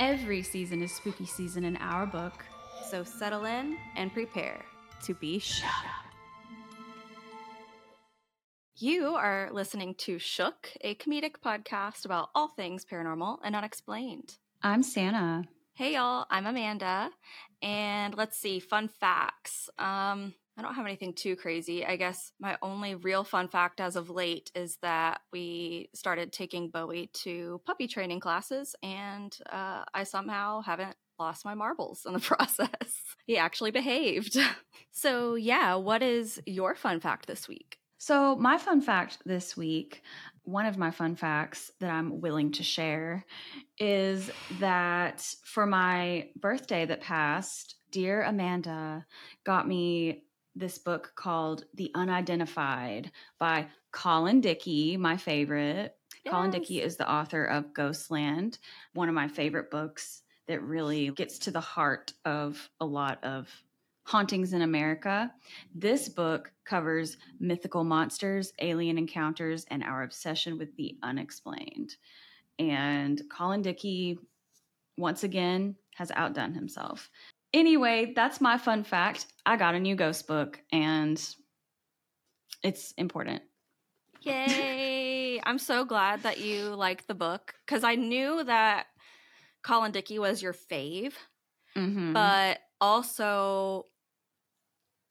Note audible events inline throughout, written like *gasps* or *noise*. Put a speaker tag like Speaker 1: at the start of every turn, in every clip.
Speaker 1: Every season is spooky season in our book.
Speaker 2: So settle in and prepare to be shook. You are listening to Shook, a comedic podcast about all things paranormal and unexplained.
Speaker 1: I'm Sannah.
Speaker 2: Hey y'all, I'm Amanda. And let's see, fun facts. Um, I don't have anything too crazy. I guess my only real fun fact as of late is that we started taking Bowie to puppy training classes, and uh, I somehow haven't lost my marbles in the *laughs* process. he actually behaved. *laughs* so, yeah, what is your fun fact this week?
Speaker 1: So, my fun fact this week, one of my fun facts that I'm willing to share is that for my birthday that passed, dear Amanda got me this book called The Unidentified by Colin Dickey, my favorite. Yes. Colin Dickey is the author of Ghostland, one of my favorite books that really gets to the heart of a lot of hauntings in America. This book covers mythical monsters, alien encounters, and our obsession with the unexplained. And Colin Dickey, once again, has outdone himself. Anyway, that's my fun fact. I got a new ghost book and it's important.
Speaker 2: Yay! *laughs* I'm so glad that you like the book because I knew that Colin Dickey was your fave, mm-hmm. but also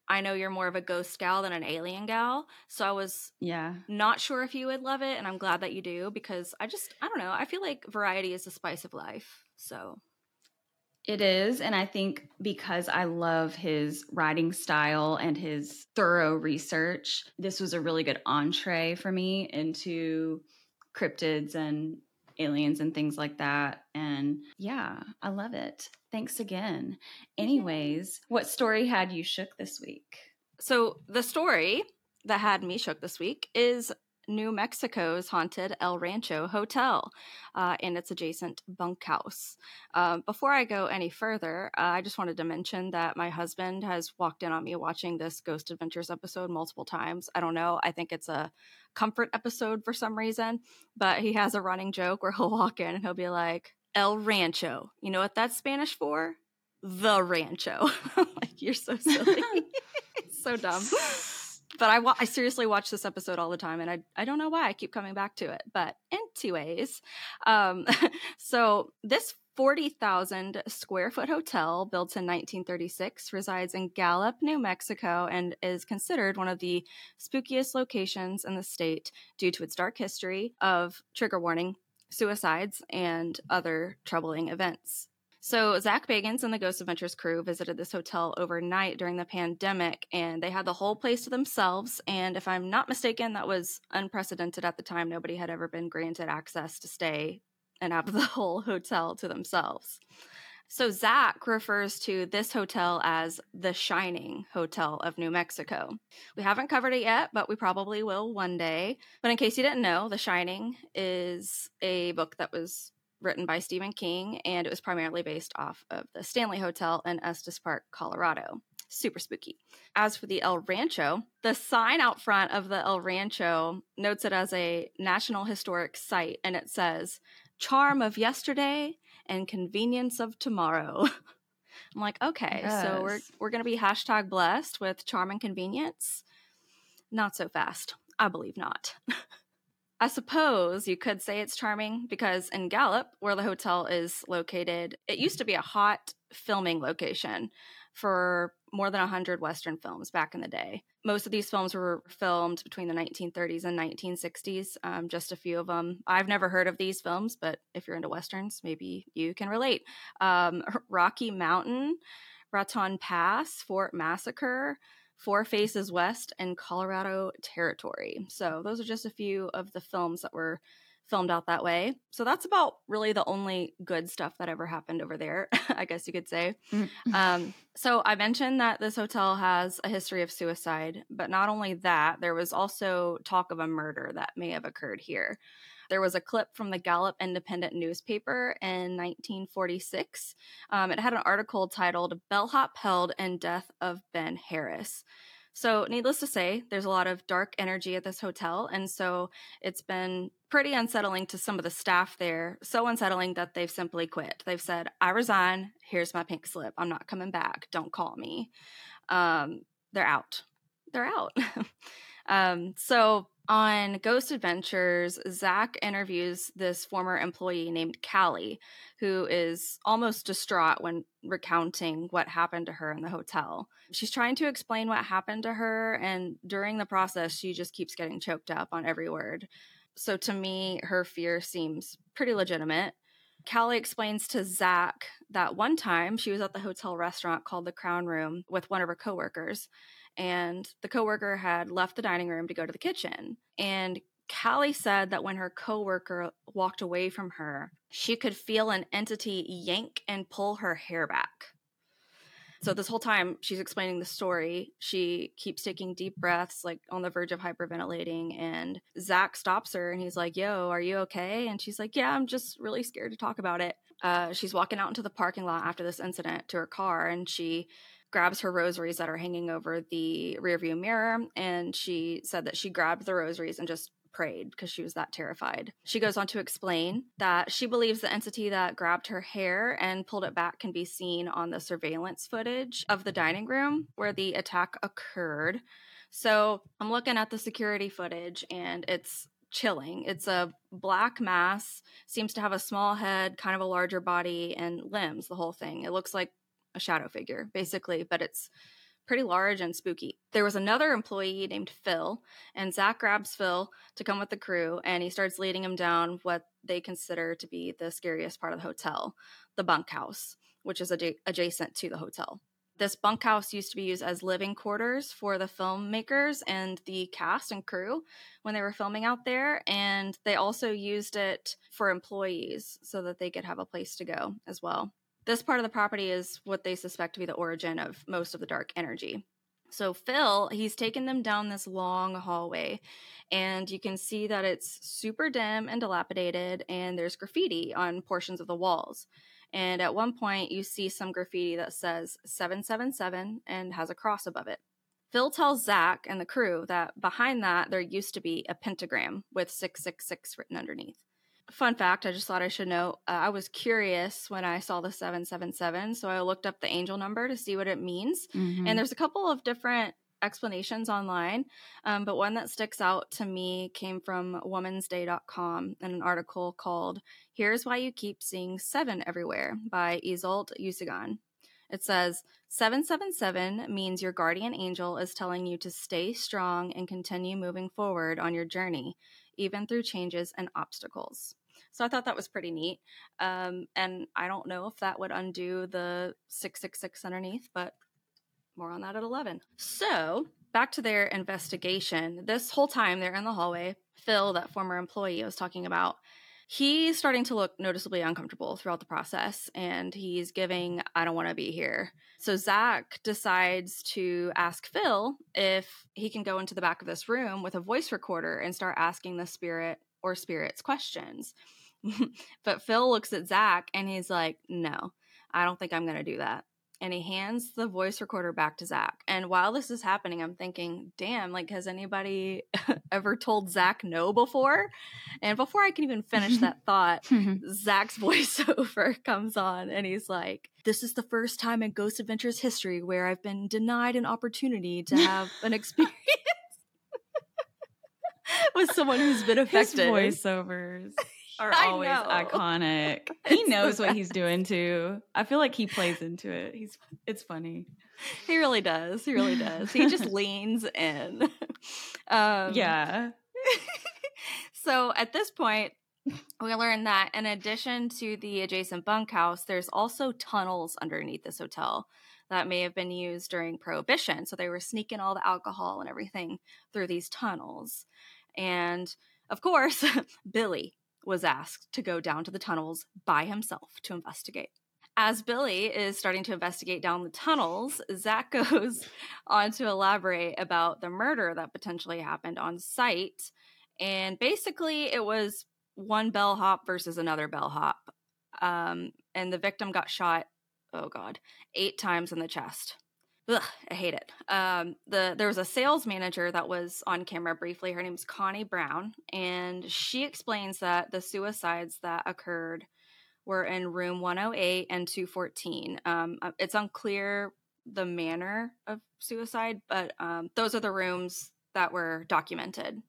Speaker 2: I know you're more of a ghost gal than an alien gal. So I was
Speaker 1: yeah
Speaker 2: not sure if you would love it, and I'm glad that you do because I just I don't know. I feel like variety is the spice of life. So
Speaker 1: it is. And I think because I love his writing style and his thorough research, this was a really good entree for me into cryptids and aliens and things like that. And yeah, I love it. Thanks again. Anyways, what story had you shook this week?
Speaker 2: So, the story that had me shook this week is New Mexico's haunted El Rancho Hotel uh, and its adjacent bunkhouse. Um, before I go any further, uh, I just wanted to mention that my husband has walked in on me watching this Ghost Adventures episode multiple times. I don't know. I think it's a comfort episode for some reason, but he has a running joke where *laughs* he'll walk in and he'll be like, El Rancho. You know what that's Spanish for? The Rancho. *laughs* like, you're so silly. *laughs* so dumb but I, wa- I seriously watch this episode all the time and I, I don't know why I keep coming back to it. But anyways, um, *laughs* so this 40,000 square foot hotel built in 1936 resides in Gallup, New Mexico, and is considered one of the spookiest locations in the state due to its dark history of trigger warning, suicides, and other troubling events. So Zak Bagans and the Ghost Adventures crew visited this hotel overnight during the pandemic, and they had the whole place to themselves. And if I'm not mistaken, that was unprecedented at the time. Nobody had ever been granted access to stay and have the *laughs* whole hotel to themselves. So Zach refers to this hotel as the Shining Hotel of New Mexico. We haven't covered it yet, but we probably will one day. But in case you didn't know, The Shining is a book that was written by Stephen King, and it was primarily based off of the Stanley Hotel in Estes Park, Colorado. Super spooky. As for the El Rancho, the sign out front of the El Rancho notes it as a National Historic Site, and it says, Charm of yesterday and convenience of tomorrow. *laughs* I'm like, okay, yes. so we're, we're going to be hashtag blessed with charm and convenience. Not so fast. I believe not. *laughs* I suppose you could say it's charming because in Gallup, where the hotel is located, it used to be a hot filming location for more than 100 Western films back in the day. Most of these films were filmed between the 1930s and 1960s, um, just a few of them. I've never heard of these films, but if you're into Westerns, maybe you can relate. Um, Rocky Mountain, Raton Pass, Fort Massacre, Four Faces West, and Colorado Territory. So those are just a few of the films that were filmed out that way. So that's about really the only good stuff that ever happened over there, *laughs* I guess you could say. Mm-hmm. *laughs* Um, so I mentioned that this hotel has a history of suicide, but not only that, there was also talk of a murder that may have occurred here. There was a clip from the Gallup Independent newspaper in 1946. Um, it had an article titled Bellhop Held and Death of Ben Harris. So, needless to say, there's a lot of dark energy at this hotel. And so it's been pretty unsettling to some of the staff there. So unsettling that they've simply quit. They've said, I resign. Here's my pink slip. I'm not coming back. Don't call me. Um, they're out. They're out. *laughs* um, so on Ghost Adventures, Zach interviews this former employee named Callie, who is almost distraught when recounting what happened to her in the hotel. She's trying to explain what happened to her, and during the process, she just keeps getting choked up on every word. So to me, her fear seems pretty legitimate. Callie explains to Zach that one time she was at the hotel restaurant called the Crown Room with one of her coworkers and the coworker had left the dining room to go to the kitchen. And Callie said that when her coworker walked away from her, she could feel an entity yank and pull her hair back. So this whole time she's explaining the story, she keeps taking deep breaths, like on the verge of hyperventilating. And Zach stops her and he's like, "Yo, are you okay?" And she's like, "Yeah, I'm just really scared to talk about it." Uh, she's walking out into the parking lot after this incident to her car, and she grabs her rosaries that are hanging over the rearview mirror and she said that she grabbed the rosaries and just prayed because she was that terrified. She goes on to explain that she believes the entity that grabbed her hair and pulled it back can be seen on the surveillance footage of the dining room where the attack occurred. So I'm looking at the security footage and it's chilling. It's a black mass, seems to have a small head, kind of a larger body, and limbs, the whole thing. It looks like a shadow figure, basically, but it's pretty large and spooky. There was another employee named Phil, and Zach grabs Phil to come with the crew, and he starts leading him down what they consider to be the scariest part of the hotel, the bunkhouse, which is ad- adjacent to the hotel. This bunkhouse used to be used as living quarters for the filmmakers and the cast and crew when they were filming out there. And they also used it for employees so that they could have a place to go as well. This part of the property is what they suspect to be the origin of most of the dark energy. So Phil, he's taken them down this long hallway, and you can see that it's super dim and dilapidated, and there's graffiti on portions of the walls. And at one point, you see some graffiti that says 777 and has a cross above it. Phil tells Zach and the crew that behind that there used to be a pentagram with 666 written underneath fun fact i just thought i should know uh, i was curious when i saw the 777 so i looked up the angel number to see what it means. Mm-hmm. and there's a couple of different explanations online um, but one that sticks out to me came from womansday.com in an article called here's why you keep seeing seven everywhere by Ysolt Usigan. It says 777 means your guardian angel is telling you to stay strong and continue moving forward on your journey even through changes and obstacles. So I thought that was pretty neat. Um, and I don't know if that would undo the 666 underneath, but more on that at 11. So back to their investigation. This whole time they're in the hallway, Phil, that former employee I was talking about, he's starting to look noticeably uncomfortable throughout the process and he's giving i don't want to be here. So zach decides to ask phil if he can go into the back of this room with a voice recorder and start asking the spirit or spirits questions. *laughs* But phil looks at zach and he's like no i don't think i'm going to do that and he hands the voice recorder back to Zach. And while this is happening, I'm thinking, damn, like, has anybody *laughs* ever told Zach no before? And before I can even finish that *laughs* thought, mm-hmm. Zach's *laughs* voiceover comes on and he's like, This is the first time in Ghost Adventures history where I've been denied an opportunity to have an experience. with someone who's been affected.
Speaker 1: His voiceovers are *laughs* always *laughs* iconic. He knows what he's doing too. I feel like he plays into it. He's it's funny.
Speaker 2: He really does. He really does. He just *laughs* leans in. Um,
Speaker 1: yeah.
Speaker 2: so at this point, we learn that in addition to the adjacent bunkhouse, there's also tunnels underneath this hotel that may have been used during Prohibition. So they were sneaking all the alcohol and everything through these tunnels. And of course, Billy, was asked to go down to the tunnels by himself to investigate. As Billy is starting to investigate down the tunnels, Zach *laughs* goes on to elaborate about the murder that potentially happened on site. And basically, it was one bellhop versus another bellhop. Um, and the victim got shot, oh God, eight times in the chest. Ugh, I hate it. Um, the there was a sales manager that was on camera briefly. Her name's Connie Brown, and she explains that the suicides that occurred were in room 108 and 214. Um, uh, it's unclear the manner of suicide, but um, those are the rooms that were documented.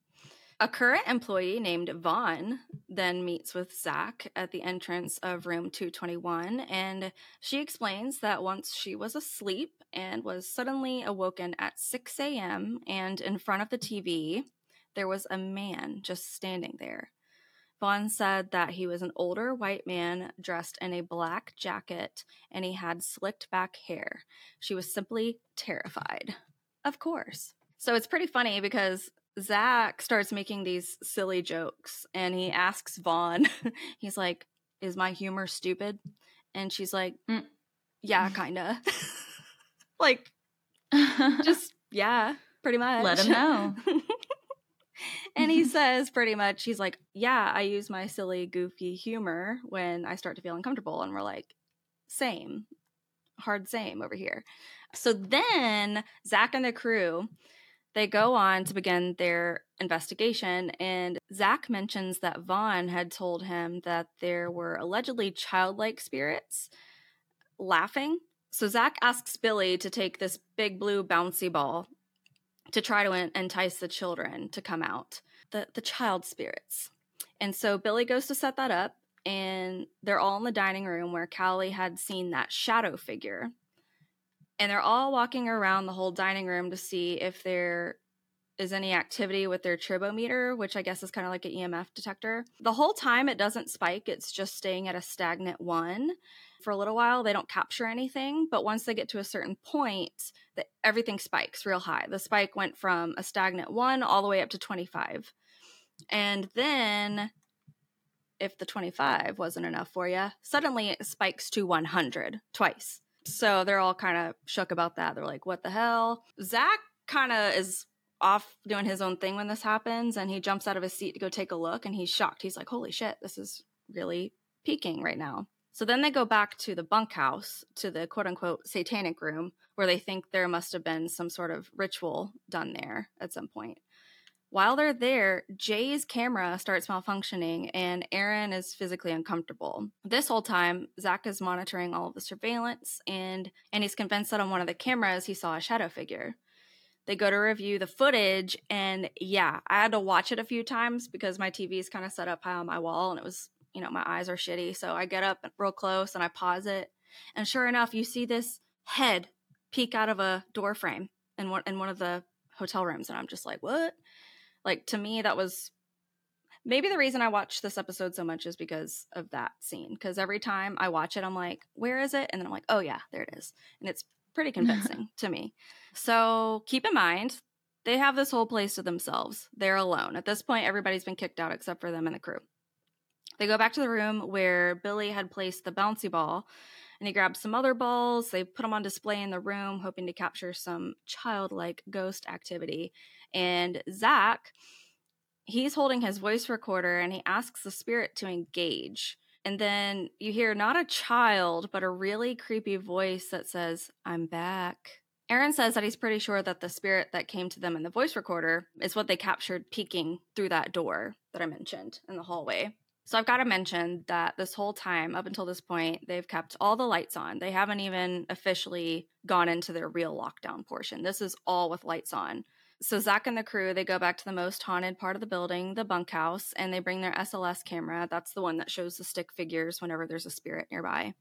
Speaker 2: A current employee named Vaughn then meets with Zach at the entrance of room 221, and she explains that once she was asleep and was suddenly awoken at 6 a.m., and in front of the TV, there was a man just standing there. Vaughn said that he was an older white man dressed in a black jacket and he had slicked back hair. She was simply terrified. Of course. So it's pretty funny because Zach starts making these silly jokes and he asks Vaughn, *laughs* he's like, Is my humor stupid? And she's like, mm, Yeah, *laughs* kind of. *laughs* like, just, yeah, pretty much.
Speaker 1: Let him know.
Speaker 2: and he says pretty much, he's like, Yeah, I use my silly, goofy humor when I start to feel uncomfortable. And we're like, Same, hard same over here. So then Zach and the crew they go on to begin their investigation, and Zach mentions that Vaughn had told him that there were allegedly childlike spirits laughing. So Zach asks Billy to take this big blue bouncy ball to try to entice the children to come out, the, the child spirits. And so Billy goes to set that up, and they're all in the dining room where Callie had seen that shadow figure and they're all walking around the whole dining room to see if there is any activity with their tribometer, which I guess is kind of like an EMF detector. The whole time it doesn't spike, it's just staying at a stagnant one. For a little while, they don't capture anything, but once they get to a certain point, that everything spikes real high. The spike went from a stagnant one all the way up to 25. And then if the 25 wasn't enough for you, suddenly it spikes to 100 twice. So they're all kind of shook about that. They're like, what the hell? Zach kind of is off doing his own thing when this happens and he jumps out of his seat to go take a look and he's shocked. He's like, holy shit, this is really peaking right now. So then they go back to the bunkhouse, to the quote unquote satanic room, where they think there must have been some sort of ritual done there at some point. While they're there, Jay's camera starts malfunctioning and Aaron is physically uncomfortable. This whole time, Zach is monitoring all of the surveillance and, and he's convinced that on one of the cameras he saw a shadow figure. They go to review the footage, and yeah, I had to watch it a few times because my TV is kind of set up high on my wall and it was, you know, my eyes are shitty. So I get up real close and I pause it. And sure enough, you see this head peek out of a door frame in one, in one of the hotel rooms. And I'm just like, what? Like to me, that was maybe the reason I watched this episode so much is because of that scene. Because every time I watch it, I'm like, where is it? And then I'm like, oh yeah, there it is. And it's pretty *laughs* convincing to me. So keep in mind, they have this whole place to themselves. They're alone. At this point, everybody's been kicked out except for them and the crew. They go back to the room where Billy had placed the bouncy ball and he grabs some other balls. They put them on display in the room, hoping to capture some childlike ghost activity. And Zach, he's holding his voice recorder and he asks the spirit to engage. And then you hear not a child, but a really creepy voice that says, I'm back. Aaron says that he's pretty sure that the spirit that came to them in the voice recorder is what they captured peeking through that door that I mentioned in the hallway. So I've got to mention that this whole time, up until this point, they've kept all the lights on. They haven't even officially gone into their real lockdown portion. This is all with lights on. So Zach and the crew, they go back to the most haunted part of the building, the bunkhouse, and they bring their SLS camera. That's the one that shows the stick figures whenever there's a spirit nearby.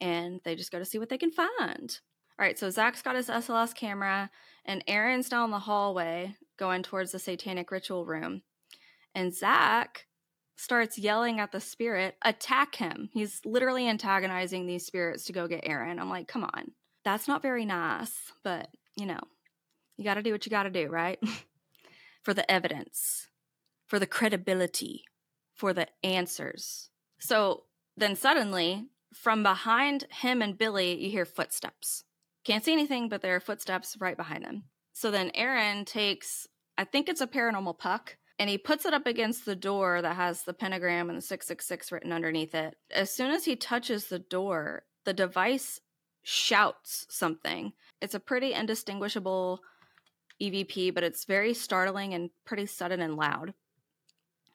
Speaker 2: And they just go to see what they can find. All right, so Zach's got his SLS camera, and Aaron's down the hallway going towards the satanic ritual room. And Zach starts yelling at the spirit, attack him. He's literally antagonizing these spirits to go get Aaron. I'm like, come on. That's not very nice, but you know, you got to do what you got to do, right? *laughs* for the evidence, for the credibility, for the answers. So then suddenly, from behind him and Billy, you hear footsteps. Can't see anything, but there are footsteps right behind them. So then Aaron takes, I think it's a paranormal puck, and he puts it up against the door that has the pentagram and the 666 written underneath it. As soon as he touches the door, the device shouts something It's a pretty indistinguishable EVP, but it's very startling and pretty sudden and loud.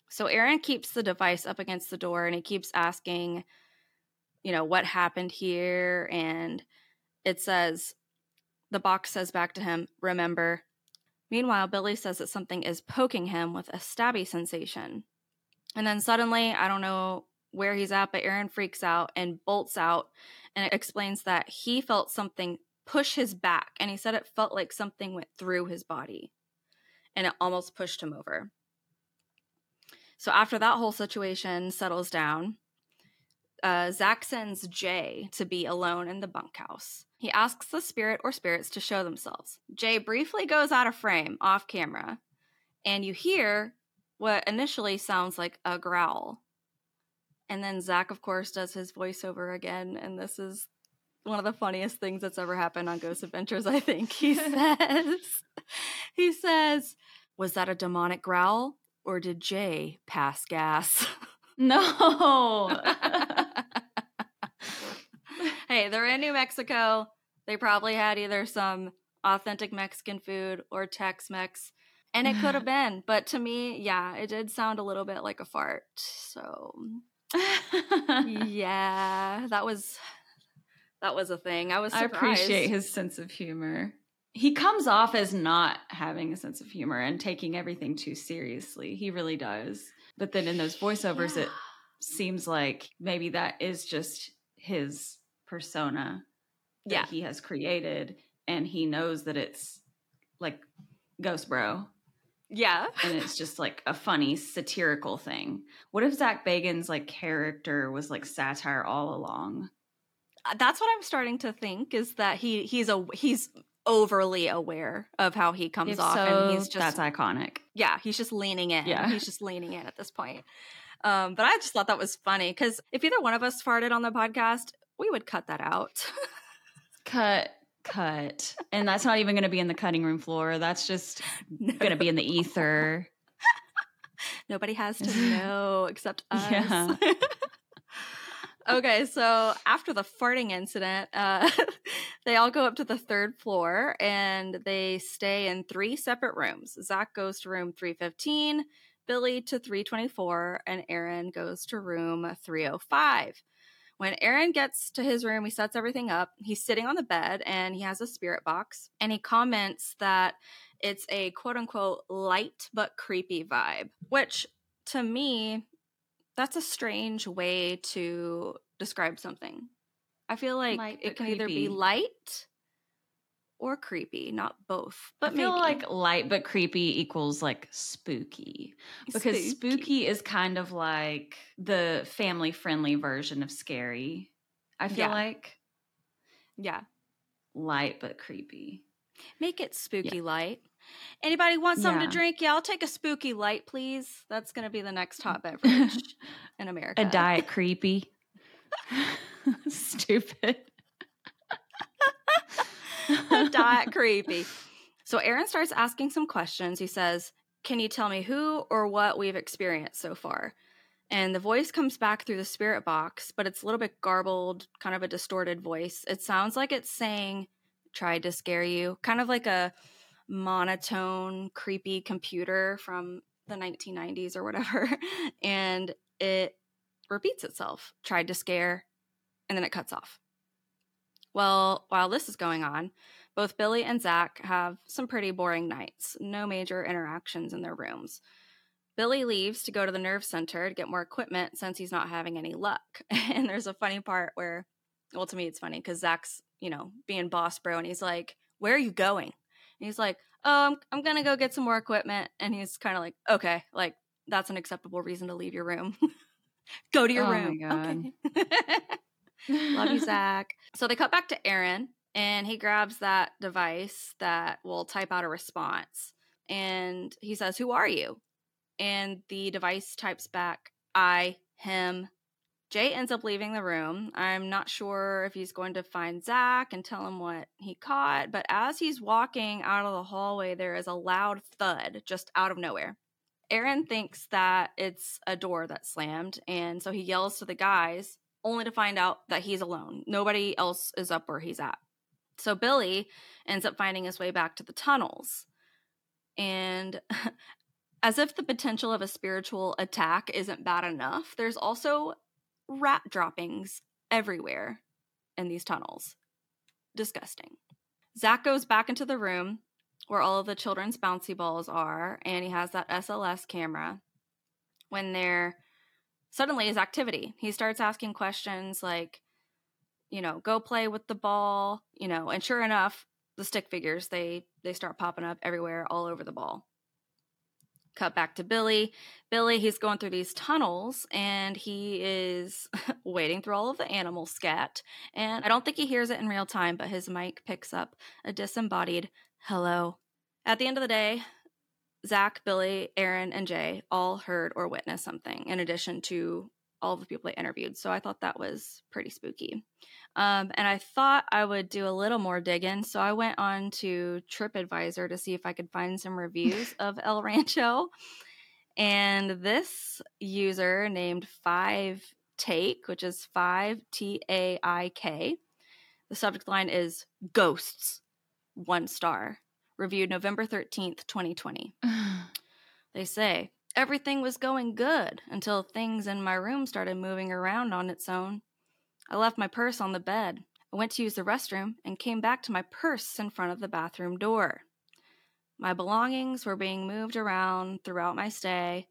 Speaker 2: So Aaron keeps the device up against the door and he keeps asking, you know, what happened here. And it says, the box says back to him, remember. Meanwhile, Billy says that something is poking him with a stabby sensation. And then suddenly, I don't know where he's at, but Aaron freaks out and bolts out and explains that he felt something push his back. And he said it felt like something went through his body and it almost pushed him over. So after that whole situation settles down, uh, Zach sends Jay to be alone in the bunkhouse. He asks the spirit or spirits to show themselves. Jay briefly goes out of frame, off camera, and you hear what initially sounds like a growl. And then Zach, of course, does his voiceover again, and this is one of the funniest things that's ever happened on Ghost Adventures, I think. He *laughs* says, he says, was that a demonic growl or did Jay pass gas?
Speaker 1: No. *laughs*
Speaker 2: hey, they're in New Mexico. They probably had either some authentic Mexican food or Tex Mex. And it could have *sighs* been. But to me, yeah, it did sound a little bit like a fart. So *laughs* yeah, that was that was a thing. I was surprised.
Speaker 1: I appreciate his sense of humor. He comes off as not having a sense of humor and taking everything too seriously. He really does. But then in those voiceovers, yeah. it seems like maybe that is just his persona that yeah. he has created. And he knows that it's like Ghost Bro.
Speaker 2: Yeah.
Speaker 1: and it's just like a funny satirical thing. What if Zak Bagans' like character was like satire all along?
Speaker 2: That's what I'm starting to think is that he he's a he's overly aware of how he comes
Speaker 1: if
Speaker 2: off
Speaker 1: so,
Speaker 2: and he's just
Speaker 1: that's iconic.
Speaker 2: Yeah he's just leaning in.
Speaker 1: Yeah.
Speaker 2: He's just leaning in at this point. Um, but i just thought that was funny because if either one of us farted on the podcast we would cut that out. *laughs*
Speaker 1: Cut cut. And that's not even going to be in the cutting room floor. That's just no. going to be in the ether. *laughs*
Speaker 2: Nobody has to *laughs* know except us. yeah okay, so after the farting incident, uh, *laughs* they all go up to the third floor and they stay in three separate rooms. Zach goes to room 315, Billy to 324, and Aaron goes to room 305. When Aaron gets to his room, he sets everything up. He's sitting on the bed and he has a spirit box and he comments that it's a quote unquote light but creepy vibe, which to me that's a strange way to describe something. I feel like light, it can creepy. either be light or creepy, not both.
Speaker 1: But I feel maybe. like light but creepy equals like spooky. Because spooky. spooky is kind of like the family friendly version of scary. I feel yeah. like.
Speaker 2: Yeah.
Speaker 1: Light but creepy.
Speaker 2: Make it spooky yeah. light. Anybody want something yeah. to drink? Yeah, I'll take a spooky light, please. That's going to be the next hot *laughs* beverage in America.
Speaker 1: A diet *laughs* creepy. *laughs* Stupid.
Speaker 2: a diet creepy. So Aaron starts asking some questions. He says, Can you tell me who or what we've experienced so far? And the voice comes back through the spirit box, but it's a little bit garbled, kind of a distorted voice. It sounds like it's saying, Tried to scare you, kind of like a monotone, creepy computer from the 1990s or whatever. *laughs* and it repeats itself tried to scare, and then it cuts off. Well, while this is going on, both Billy and Zach have some pretty boring nights, no major interactions in their rooms. Billy leaves to go to the nerve center to get more equipment since he's not having any luck. *laughs* And there's a funny part where, well, to me, it's funny because Zach's, you know, being boss bro, and he's like, Where are you going? He's like, "Oh, I'm I'm gonna go get some more equipment." And he's kind of like, "Okay, like that's an acceptable reason to leave your room. *laughs* go to your
Speaker 1: oh
Speaker 2: room." Okay. *laughs* Love you, Zach. So they cut back to Aaron, and he grabs that device that will type out a response, and he says, "Who are you?" And the device types back, "I, him, Jay ends up leaving the room. I'm not sure if he's going to find Zach and tell him what he caught, but as he's walking out of the hallway, there is a loud thud just out of nowhere. Aaron thinks that it's a door that slammed, and so he yells to the guys, only to find out that he's alone. Nobody else is up where he's at. So Billy ends up finding his way back to the tunnels. And *laughs* as if the potential of a spiritual attack isn't bad enough, there's also rat droppings everywhere in these tunnels. Disgusting. Zach goes back into the room where all of the children's bouncy balls are, and he has that SLS camera. When there suddenly is activity, he starts asking questions like, you know, go play with the ball, you know, and sure enough, the stick figures they they start popping up everywhere all over the ball. Cut back to Billy. Billy, he's going through these tunnels and he is *laughs* waiting through all of the animal scat. And I don't think he hears it in real time, but his mic picks up a disembodied hello. At the end of the day, Zach, Billy, Aaron, and Jay all heard or witnessed something in addition to all the people I interviewed. So I thought that was pretty spooky. Um, and I thought I would do a little more digging. So I went on to TripAdvisor to see if I could find some reviews *laughs* of El Rancho. And this user named Five Take, which is five T A I K, the subject line is Ghosts, one star, reviewed November 13th, 2020. *sighs* they say, Everything was going good until things in my room started moving around on its own. I left my purse on the bed. I went to use the restroom and came back to my purse in front of the bathroom door. My belongings were being moved around throughout my stay,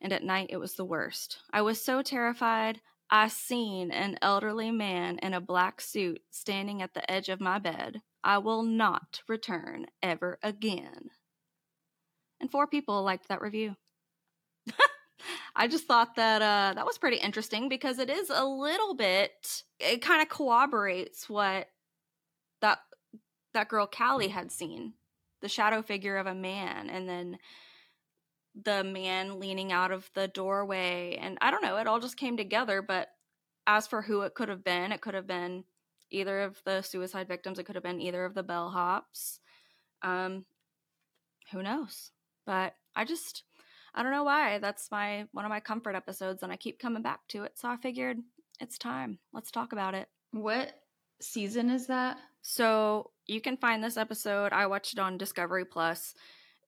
Speaker 2: and at night it was the worst. I was so terrified, I seen an elderly man in a black suit standing at the edge of my bed. I will not return ever again. And four people liked that review. *laughs* I just thought that uh, that was pretty interesting because it is a little bit. It kind of corroborates what that that girl Callie had seen, the shadow figure of a man, and then the man leaning out of the doorway, and I don't know. It all just came together. But as for who it could have been, it could have been either of the suicide victims. It could have been either of the bellhops. Um, who knows? But I just I don't know why. That's my one of my comfort episodes and I keep coming back to it. So I figured it's time. Let's talk about it.
Speaker 1: What season is that?
Speaker 2: So you can find this episode. I watched it on Discovery Plus.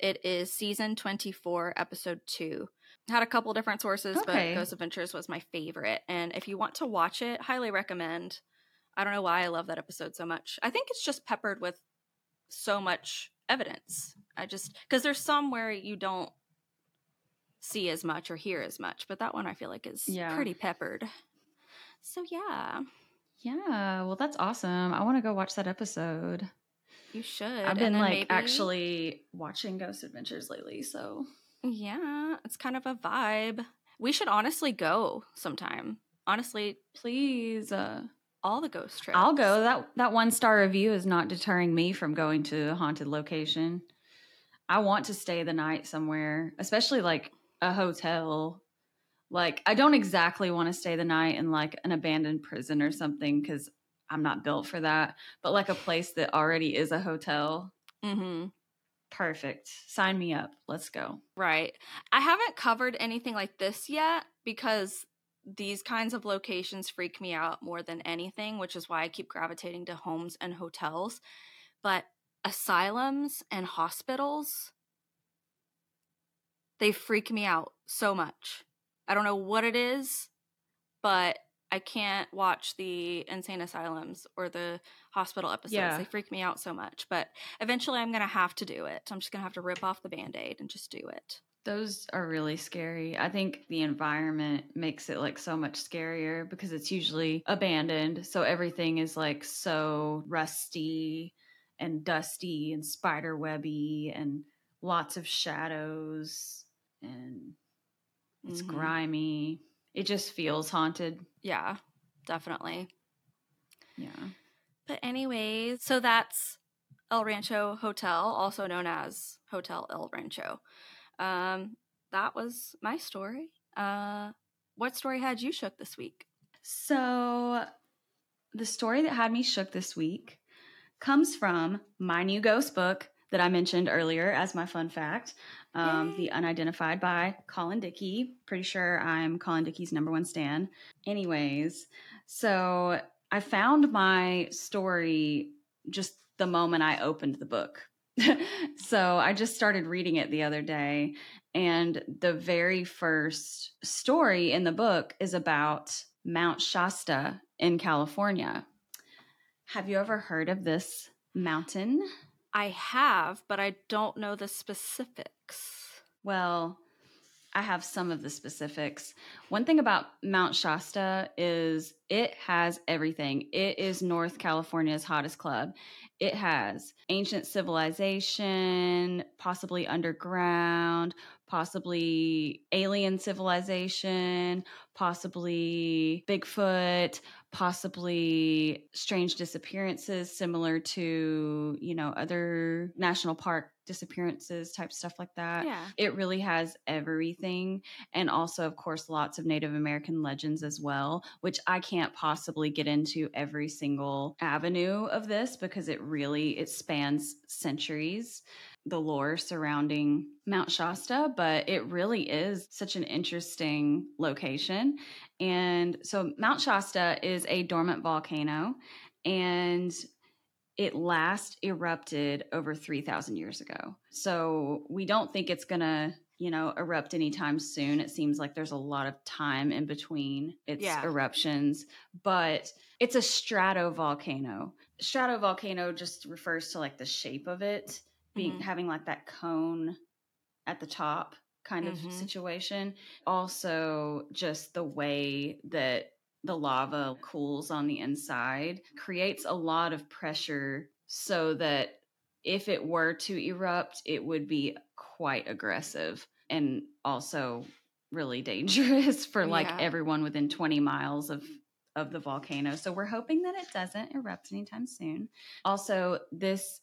Speaker 2: It is season 24, episode 2. Had a couple different sources, okay. but Ghost Adventures was my favorite. And if you want to watch it, highly recommend. I don't know why I love that episode so much. I think it's just peppered with so much evidence. I just because there's some where you don't see as much or hear as much, but that one I feel like is yeah. pretty peppered. So yeah.
Speaker 1: Yeah, well that's awesome. I want to go watch that episode.
Speaker 2: You should.
Speaker 1: I've been like maybe... actually watching Ghost Adventures lately, so
Speaker 2: yeah, it's kind of a vibe. We should honestly go sometime. Honestly,
Speaker 1: please uh
Speaker 2: all the ghost trips.
Speaker 1: I'll go. That that one star review is not deterring me from going to a haunted location. I want to stay the night somewhere, especially like a hotel. Like, I don't exactly want to stay the night in like an abandoned prison or something because I'm not built for that. But like a place that already is a hotel.
Speaker 2: Mm-hmm.
Speaker 1: Perfect. Sign me up. Let's go.
Speaker 2: Right. I haven't covered anything like this yet because these kinds of locations freak me out more than anything, which is why I keep gravitating to homes and hotels. But asylums and hospitals they freak me out so much. I don't know what it is, but I can't watch the insane asylums or the hospital episodes. Yeah. They freak me out so much. But eventually I'm going to have to do it. I'm just going to have to rip off the band aid and just do it.
Speaker 1: Those are really scary. I think the environment makes it like so much scarier because it's usually abandoned. So everything is like so rusty and dusty and spider webby and lots of shadows and it's mm-hmm. grimy. It just feels haunted.
Speaker 2: Yeah, definitely.
Speaker 1: Yeah.
Speaker 2: But anyways, so that's El Rancho Hotel, also known as Hotel El Rancho. Um, that was my story. Uh, what story had you shook this week?
Speaker 1: So, the story that had me shook this week comes from my new ghost book that I mentioned earlier as my fun fact um, The Unidentified by Colin Dickey. Pretty sure I'm Colin Dickey's number one stan. Anyways, so I found my story just the moment I opened the book. *laughs* so I just started reading it the other day. And the very first story in the book is about Mount Shasta in California. Have you ever heard of this mountain?
Speaker 2: I have, but I don't know the specifics.
Speaker 1: Well, I have some of the specifics. One thing about Mount Shasta is it has everything. It is North California's hottest club. It has ancient civilization, possibly underground, possibly alien civilization, possibly Bigfoot, possibly strange disappearances similar to, you know, other national park disappearances type stuff like that.
Speaker 2: Yeah.
Speaker 1: It really has everything and also of course lots of Native American legends as well, which I can't possibly get into every single avenue of this because it really it spans centuries the lore surrounding Mount Shasta, but it really is such an interesting location. And so, Mount Shasta is a dormant volcano, and it last erupted over 3,000 years ago. So, we don't think it's going to you know, erupt anytime soon. It seems like there's a lot of time in between its
Speaker 2: Yeah.
Speaker 1: eruptions, but it's a stratovolcano. Stratovolcano just refers to like the shape of it being
Speaker 2: Mhm.
Speaker 1: having like that cone at the top kind of
Speaker 2: Mhm.
Speaker 1: situation. Also, just the way that the lava cools on the inside creates a lot of pressure so that if it were to erupt, it would be quite aggressive and also really dangerous *laughs* for like
Speaker 2: Yeah.
Speaker 1: everyone within 20 miles of of the volcano. So we're hoping that it doesn't erupt anytime soon. Also, this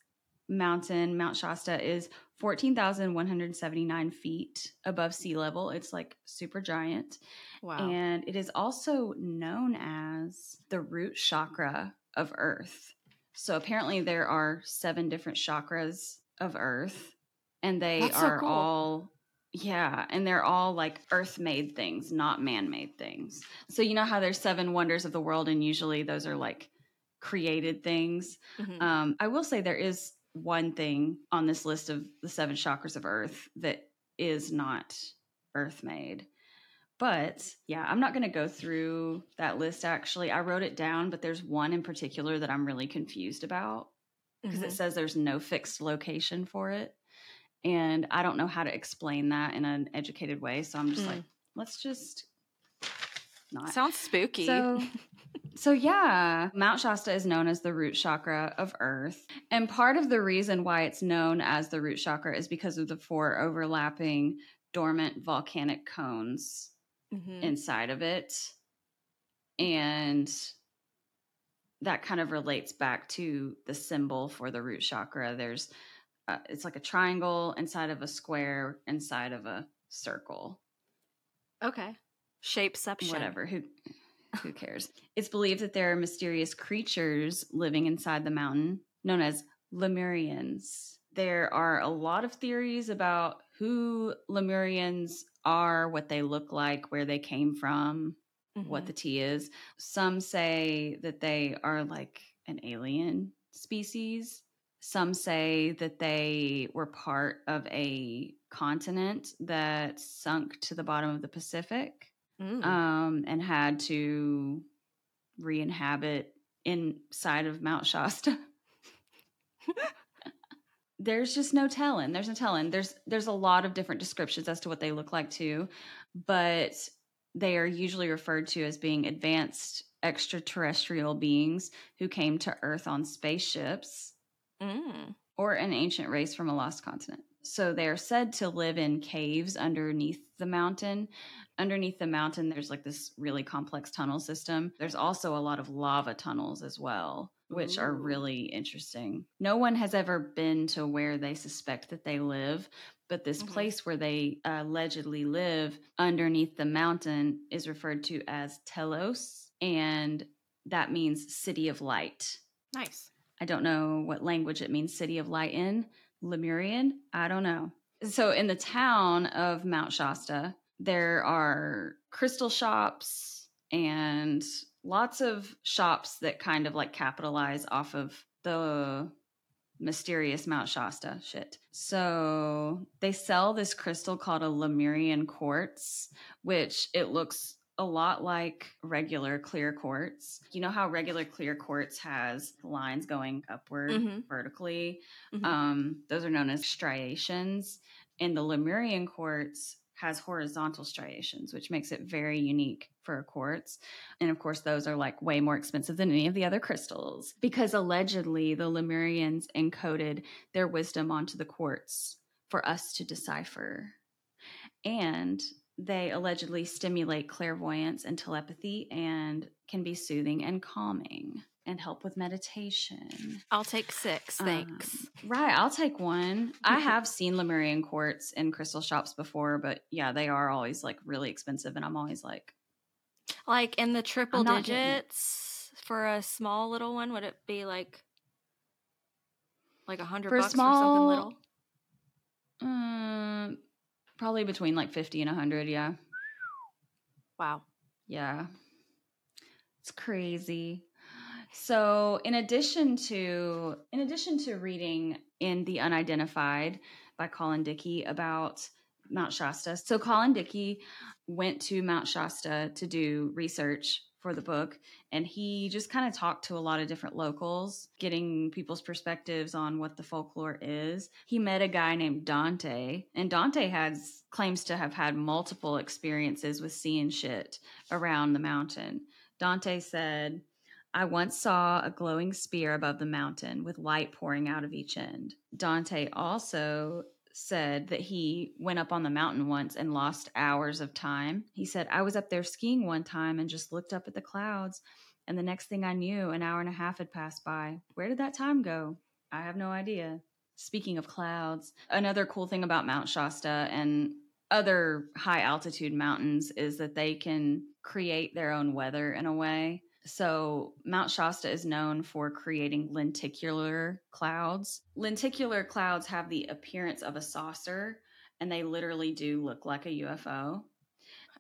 Speaker 1: mountain, Mount Shasta, is 14,179 feet above sea level. It's like super giant.
Speaker 2: Wow.
Speaker 1: And it is also known as the root chakra of Earth. So apparently, there are seven different chakras of Earth, and they
Speaker 2: That's so
Speaker 1: are
Speaker 2: cool.
Speaker 1: all, yeah, and they're all like Earth made things, not man made things. So, you know how there's seven wonders of the world, and usually those are like created things.
Speaker 2: Mhm.
Speaker 1: Um, I will say there is one thing on this list of the seven chakras of Earth that is not Earth made. But yeah, I'm not going to go through that list actually. I wrote it down, but there's one in particular that I'm really confused about because
Speaker 2: Mhm.
Speaker 1: it says there's no fixed location for it. And I don't know how to explain that in an educated way. So I'm just
Speaker 2: Mm.
Speaker 1: like, let's just not.
Speaker 2: Sounds spooky.
Speaker 1: So, so yeah, Mount Shasta is known as the root chakra of Earth, and part of the reason why it's known as the root chakra is because of the four overlapping dormant volcanic cones
Speaker 2: Mhm.
Speaker 1: inside of it, and that kind of relates back to the symbol for the root chakra. There's uh, it's like a triangle inside of a square inside of a circle
Speaker 2: okay. Shapeception.
Speaker 1: whatever who who cares it's believed that there are mysterious creatures living inside the mountain known as lemurians there are a lot of theories about who lemurians are what they look like where they came from what
Speaker 2: Mhm.
Speaker 1: the tea is some say that they are like an alien species some say that they were part of a continent that sunk to the bottom of the pacific
Speaker 2: Mm.
Speaker 1: um, and had to re-inhabit inside of Mount Shasta. *laughs* there's just no telling. There's no telling. There's there's a lot of different descriptions as to what they look like too, but they are usually referred to as being advanced extraterrestrial beings who came to Earth on spaceships
Speaker 2: Mm.
Speaker 1: or an ancient race from a lost continent. So they are said to live in caves underneath the mountain. Underneath the mountain, there's like this really complex tunnel system. There's also a lot of lava tunnels as well, which are really interesting. No one has ever been to where they suspect that they live, but this
Speaker 2: Mhm.
Speaker 1: place where they allegedly live underneath the mountain is referred to as Telos, and that means city of light.
Speaker 2: Nice.
Speaker 1: I don't know what language it means city of light in. Lemurian? I don't know. So in the town of Mount Shasta, there are crystal shops and lots of shops that kind of like capitalize off of the mysterious Mount Shasta shit. So they sell this crystal called a Lemurian quartz, which it looks a lot like regular clear quartz. You know how regular clear quartz has lines going upward
Speaker 2: Mhm.
Speaker 1: vertically?
Speaker 2: Mhm.
Speaker 1: Um, those are known as striations. And the Lemurian quartz has horizontal striations, which makes it very unique for a quartz. And of course, those are like way more expensive than any of the other crystals because allegedly the Lemurians encoded their wisdom onto the quartz for us to decipher. And they allegedly stimulate clairvoyance and telepathy and can be soothing and calming and help with meditation.
Speaker 2: I'll take six, thanks.
Speaker 1: Um, right, I'll take one. I have seen Lemurian quartz in crystal shops before, but yeah, they are always like really expensive, and I'm always like,
Speaker 2: like in the triple
Speaker 1: not getting it.
Speaker 2: digits for a small little one, would it be like like a hundred
Speaker 1: For a
Speaker 2: bucks for something
Speaker 1: small-
Speaker 2: little?
Speaker 1: mm, probably between like fifty and a hundred. Yeah,
Speaker 2: Wow.
Speaker 1: yeah, it's crazy. So, in addition to in addition to reading in the unidentified by Colin Dickey about Mount Shasta, so Colin Dickey went to Mount Shasta to do research for the book, and he just kind of talked to a lot of different locals, getting people's perspectives on what the folklore is. He met a guy named Dante, and Dante has claims to have had multiple experiences with seeing shit around the mountain. Dante said, I once saw a glowing spear above the mountain with light pouring out of each end. Dante also said that he went up on the mountain once and lost hours of time. He said, I was up there skiing one time and just looked up at the clouds, and the next thing I knew, an hour and a half had passed by. Where did that time go? I have no idea. Speaking of clouds, another cool thing about Mount Shasta and other high altitude mountains is that they can create their own weather in a way. So, Mount Shasta is known for creating lenticular clouds. Lenticular clouds have the appearance of a saucer, and they literally do look like a UFO.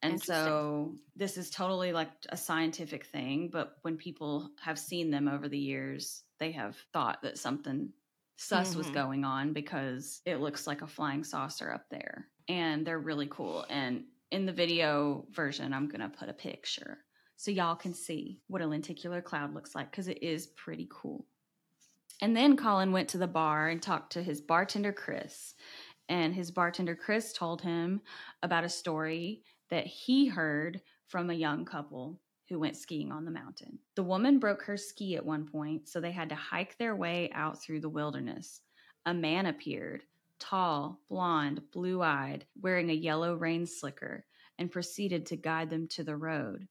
Speaker 1: And so, this is totally like a scientific thing, but when people have seen them over the years, they have thought that something sus was
Speaker 2: Mhm.
Speaker 1: going on because it looks like a flying saucer up there. And they're really cool. And in the video version, I'm going to put a picture so y'all can see what a lenticular cloud looks like because it is pretty cool. And then Colin went to the bar and talked to his bartender, Chris. And his bartender, Chris, told him about a story that he heard from a young couple who went skiing on the mountain. The woman broke her ski at one point, so they had to hike their way out through the wilderness. A man appeared, tall, blonde, blue eyed, wearing a yellow rain slicker, and proceeded to guide them to the road.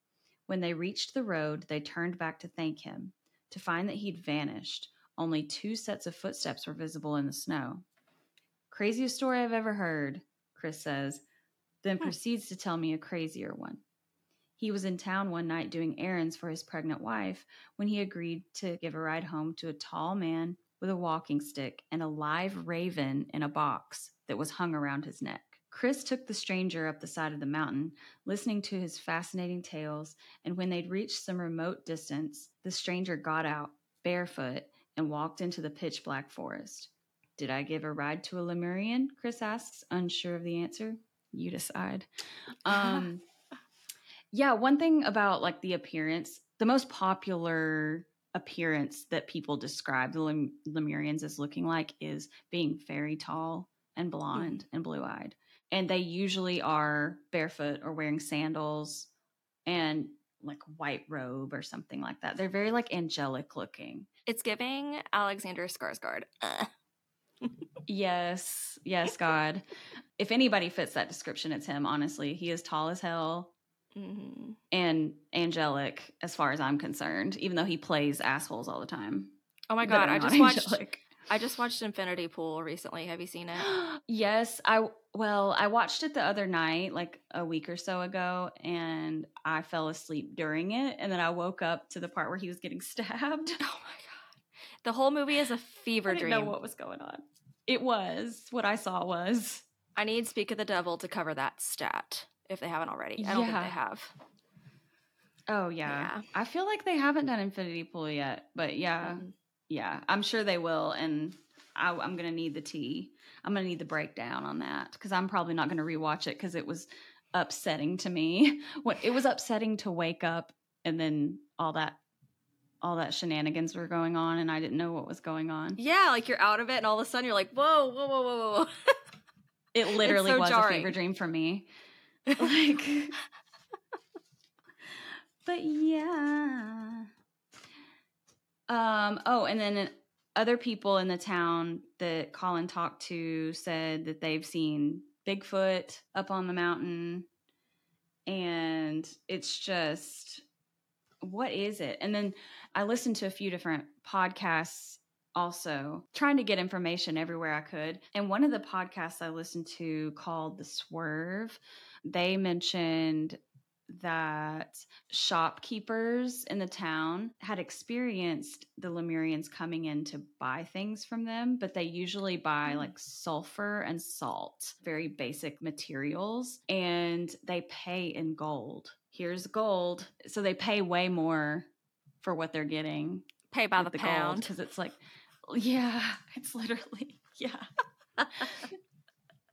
Speaker 1: When they reached the road, they turned back to thank him, to find that he'd vanished. Only two sets of footsteps were visible in the snow. Craziest story I've ever heard, Chris says, then proceeds to tell me a crazier one. He was in town one night doing errands for his pregnant wife when he agreed to give a ride home to a tall man with a walking stick and a live raven in a box that was hung around his neck. Chris took the stranger up the side of the mountain, listening to his fascinating tales, and when they'd reached some remote distance, the stranger got out, barefoot, and walked into the pitch black forest. Did I give a ride to a Lemurian? Chris asks, unsure of the answer. You decide. *laughs* Um, yeah, one thing about like the appearance, the most popular appearance that people describe the Lem- Lemurians as looking like is being very tall and blonde and blue eyed. And they usually are barefoot or wearing sandals and like white robe or something like that. They're very like angelic looking.
Speaker 2: It's giving Alexander Skarsgård. Uh. *laughs*
Speaker 1: Yes, yes, God. if anybody fits that description, it's him, honestly. He is tall as hell
Speaker 2: hmm
Speaker 1: and angelic as far as I'm concerned, even though he plays assholes all the time.
Speaker 2: Oh my god! I just *laughs* watched. I just watched Infinity Pool recently. Have you seen it? *gasps*
Speaker 1: yes, I well, I watched it the other night, like a week or so ago, and I fell asleep during it, and then I woke up to the part where he was getting *laughs* stabbed.
Speaker 2: Oh my god! The whole movie is a fever dream.
Speaker 1: I didn't
Speaker 2: dream.
Speaker 1: know what was going on. It was what I saw was
Speaker 2: I need Speak of the Devil to cover that stat if they haven't already. I don't think they have.
Speaker 1: oh yeah.
Speaker 2: Yeah.
Speaker 1: I feel like they haven't done Infinity Pool yet, but yeah,
Speaker 2: Mhm.
Speaker 1: Yeah, I'm sure they will, and I, I'm gonna need the tea. I'm gonna need the breakdown on that because I'm probably not gonna rewatch it because it was upsetting to me. *laughs* What it was upsetting to wake up and then all that all that shenanigans were going on and I didn't know what was going on.
Speaker 2: Yeah, like you're out of it and all of a sudden you're like, whoa, whoa, whoa, whoa, whoa.
Speaker 1: It *laughs* literally
Speaker 2: so
Speaker 1: was
Speaker 2: jarring.
Speaker 1: a fever dream for me. *laughs* Like But yeah. Um oh, and then other people in the town that Colin talked to said that they've seen Bigfoot up on the mountain and it's just what is it? And then I listened to a few different podcasts also trying to get information everywhere I could. And one of the podcasts I listened to called The Swerve, they mentioned that shopkeepers in the town had experienced the Lemurians coming in to buy things from them, but they usually buy
Speaker 2: Mm.
Speaker 1: like sulfur and salt, very basic materials, and they pay in gold. Here's gold. So they pay way more for what they're getting
Speaker 2: Pay by the,
Speaker 1: gold
Speaker 2: pound.
Speaker 1: because it's like, yeah, *laughs* it's literally, yeah. *laughs*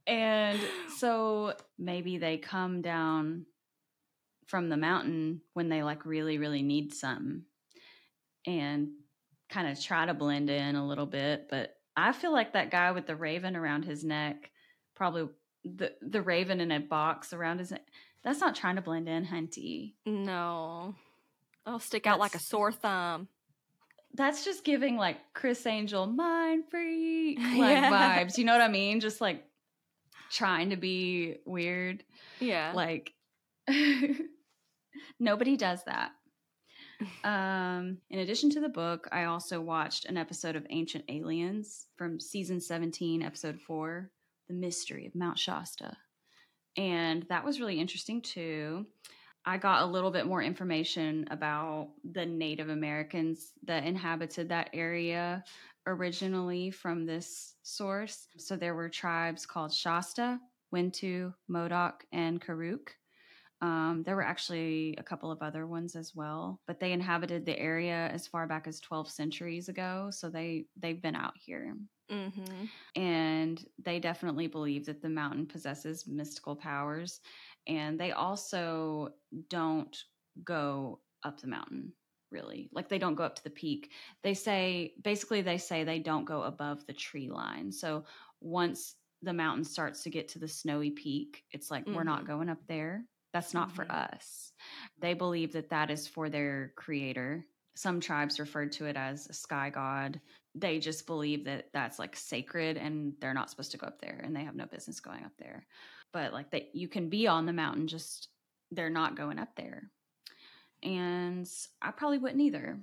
Speaker 1: and so maybe they come down from the mountain when they like really, really need something and kind of try to blend in a little bit. But I feel like that guy with the raven around his neck, probably the the raven in a box around his neck, that's not trying to blend in, hunty.
Speaker 2: No. I'll stick out like a sore thumb.
Speaker 1: that's just giving like Criss Angel mind freak *laughs* like
Speaker 2: Yeah.
Speaker 1: vibes. You know what I mean? Just like trying to be weird.
Speaker 2: Yeah.
Speaker 1: Like *laughs* nobody does that. Um, in addition to the book, I also watched an episode of Ancient Aliens from season 17, episode 4, The Mystery of Mount Shasta. And that was really interesting too. I got a little bit more information about the Native Americans that inhabited that area originally from this source. So there were tribes called Shasta, Wintu, Modoc, and Karuk. Um, there were actually a couple of other ones as well, but they inhabited the area as far back as 12 centuries ago. So they they've been out here
Speaker 2: mm-hmm.
Speaker 1: and they definitely believe that the mountain possesses mystical powers and they also don't go up the mountain really like they don't go up to the peak they say basically they say they don't go above the tree line so once the mountain starts to get to the snowy peak it's like we're not
Speaker 2: Mhm.
Speaker 1: going up there that's not for
Speaker 2: Mhm.
Speaker 1: us. They believe that that is for their creator. Some tribes referred to it as a sky god. They just believe that that's like sacred and they're not supposed to go up there and they have no business going up there. But like that you can be on the mountain just they're not going up there. And i probably wouldn't either.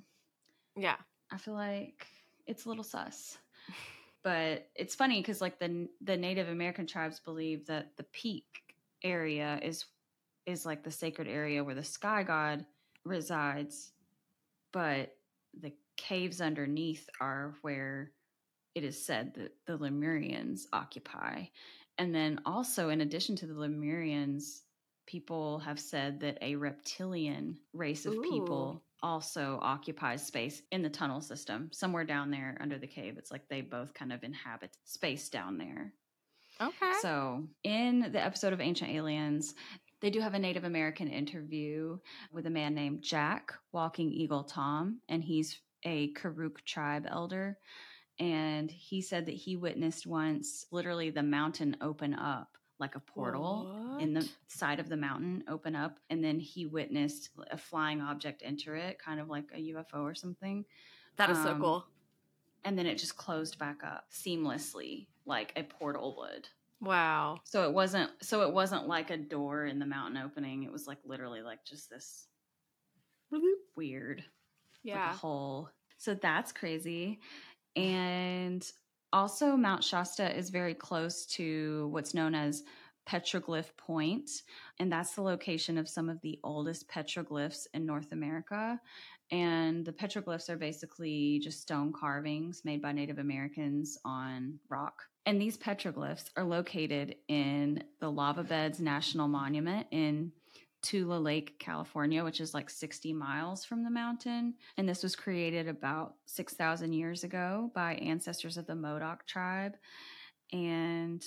Speaker 2: Yeah.
Speaker 1: i feel like it's a little sus. But it's funny because like the the native american tribes believe that the peak area is is like the sacred area where the sky god resides but the caves underneath are where it is said that the Lemurians occupy. And then also, in addition to the Lemurians, people have said that a reptilian race of
Speaker 2: Ooh.
Speaker 1: people also occupies space in the tunnel system, somewhere down there under the cave. It's like they both kind of inhabit space down there.
Speaker 2: Okay.
Speaker 1: So, in the episode of Ancient Aliens, they do have a Native American interview with a man named Jack, Walking Eagle Tom, and he's a Karuk tribe elder. And he said that he witnessed once literally the mountain open up like a portal in the side of the mountain open up. And then he witnessed a flying object enter it, kind of like a UFO or something.
Speaker 2: That is so
Speaker 1: um,
Speaker 2: cool.
Speaker 1: And then it just closed back up seamlessly, like a portal would.
Speaker 2: Wow.
Speaker 1: So it wasn't so it wasn't like a door in the mountain opening. It was like literally like just this weird like
Speaker 2: Yeah.
Speaker 1: a hole. So that's crazy. And also Mount Shasta is very close to what's known as Petroglyph Point, and that's the location of some of the oldest petroglyphs in North America. And the petroglyphs are basically just stone carvings made by Native Americans on rock. And these petroglyphs are located in the Lava Beds National Monument in Tulelake, California, which is like 60 miles from the mountain. And this was created about 6,000 years ago by ancestors of the Modoc tribe. And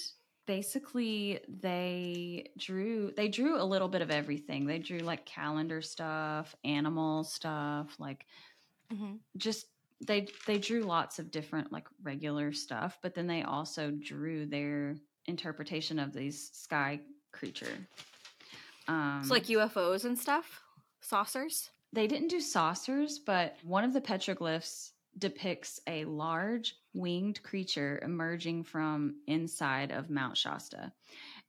Speaker 1: basically they drew they drew a little bit of everything. They drew like calendar stuff, animal stuff, like mm-hmm. just they they drew lots of different like regular stuff, but then they also drew their interpretation of these sky creature.
Speaker 2: Um, it's like UFOs and stuff, saucers.
Speaker 1: They didn't do saucers, but one of the petroglyphs depicts a large winged creature emerging from inside of Mount Shasta.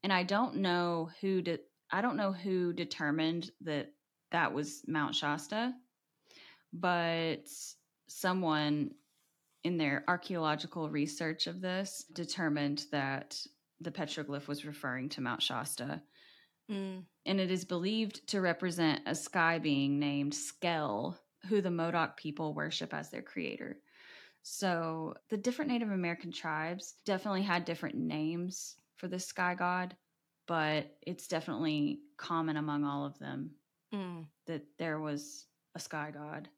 Speaker 1: And I don't know who did I don't know who determined that that was Mount Shasta, but someone in their archaeological research of this determined that the petroglyph was referring to Mount Shasta. Mm. And it is believed to represent a sky being named Skell, who the Modoc people worship as their creator. So the different Native American tribes definitely had different names for the sky god, but it's definitely common among all of them mm. that there was a sky god.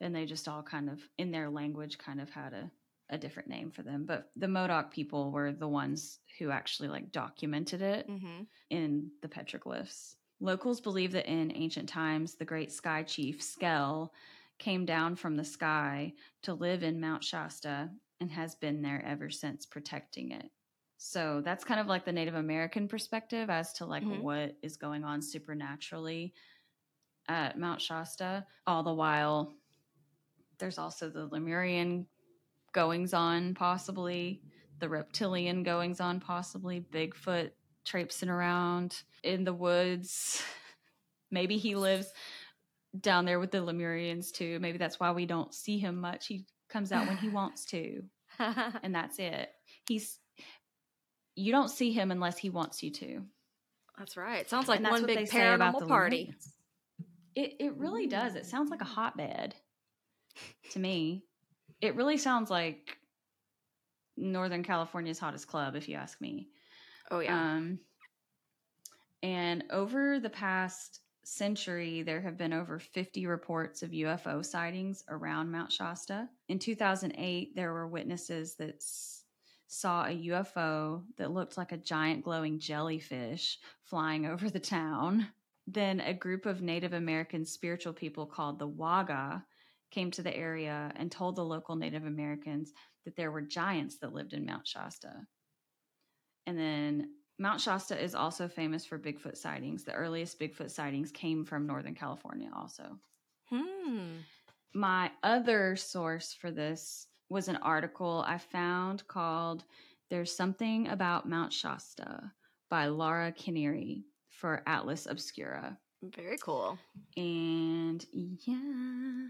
Speaker 1: And they just all kind of, in their language, kind of had a a different name for them, but the Modoc people were the ones who actually like documented it mm-hmm. in the petroglyphs. Locals believe that in ancient times, the great sky chief Skell came down from the sky to live in Mount Shasta and has been there ever since, protecting it. So that's kind of like the Native American perspective as to like mm-hmm. what is going on supernaturally at Mount Shasta. All the while, there's also the Lemurian goings on, possibly the reptilian goings on, possibly Bigfoot traipsing around in the woods. *laughs* Maybe he lives down there with the Lemurians too. Maybe that's why we don't see him much. He comes out when he *laughs* wants to, *laughs* and that's it. He's you don't see him unless he wants you to.
Speaker 2: That's right. It Sounds like one big paranormal party.
Speaker 1: It it really does. It sounds like a hotbed to me it really sounds like Northern California's hottest club, if you ask me.
Speaker 2: Oh yeah. Um,
Speaker 1: and over the past century, there have been over 50 reports of UFO sightings around Mount Shasta. In 2008, there were witnesses that s- saw a UFO that looked like a giant glowing jellyfish flying *laughs* over the town. Then a group of Native American spiritual people called the Waga came to the area and told the local Native Americans that there were giants that lived in Mount Shasta. And then Mount Shasta is also famous for Bigfoot sightings. The earliest Bigfoot sightings came from Northern California, also. Hmm. My other source for this was an article I found called There's Something About Mount Shasta by Laura Kiniry for Atlas Obscura.
Speaker 2: Very cool.
Speaker 1: And yeah.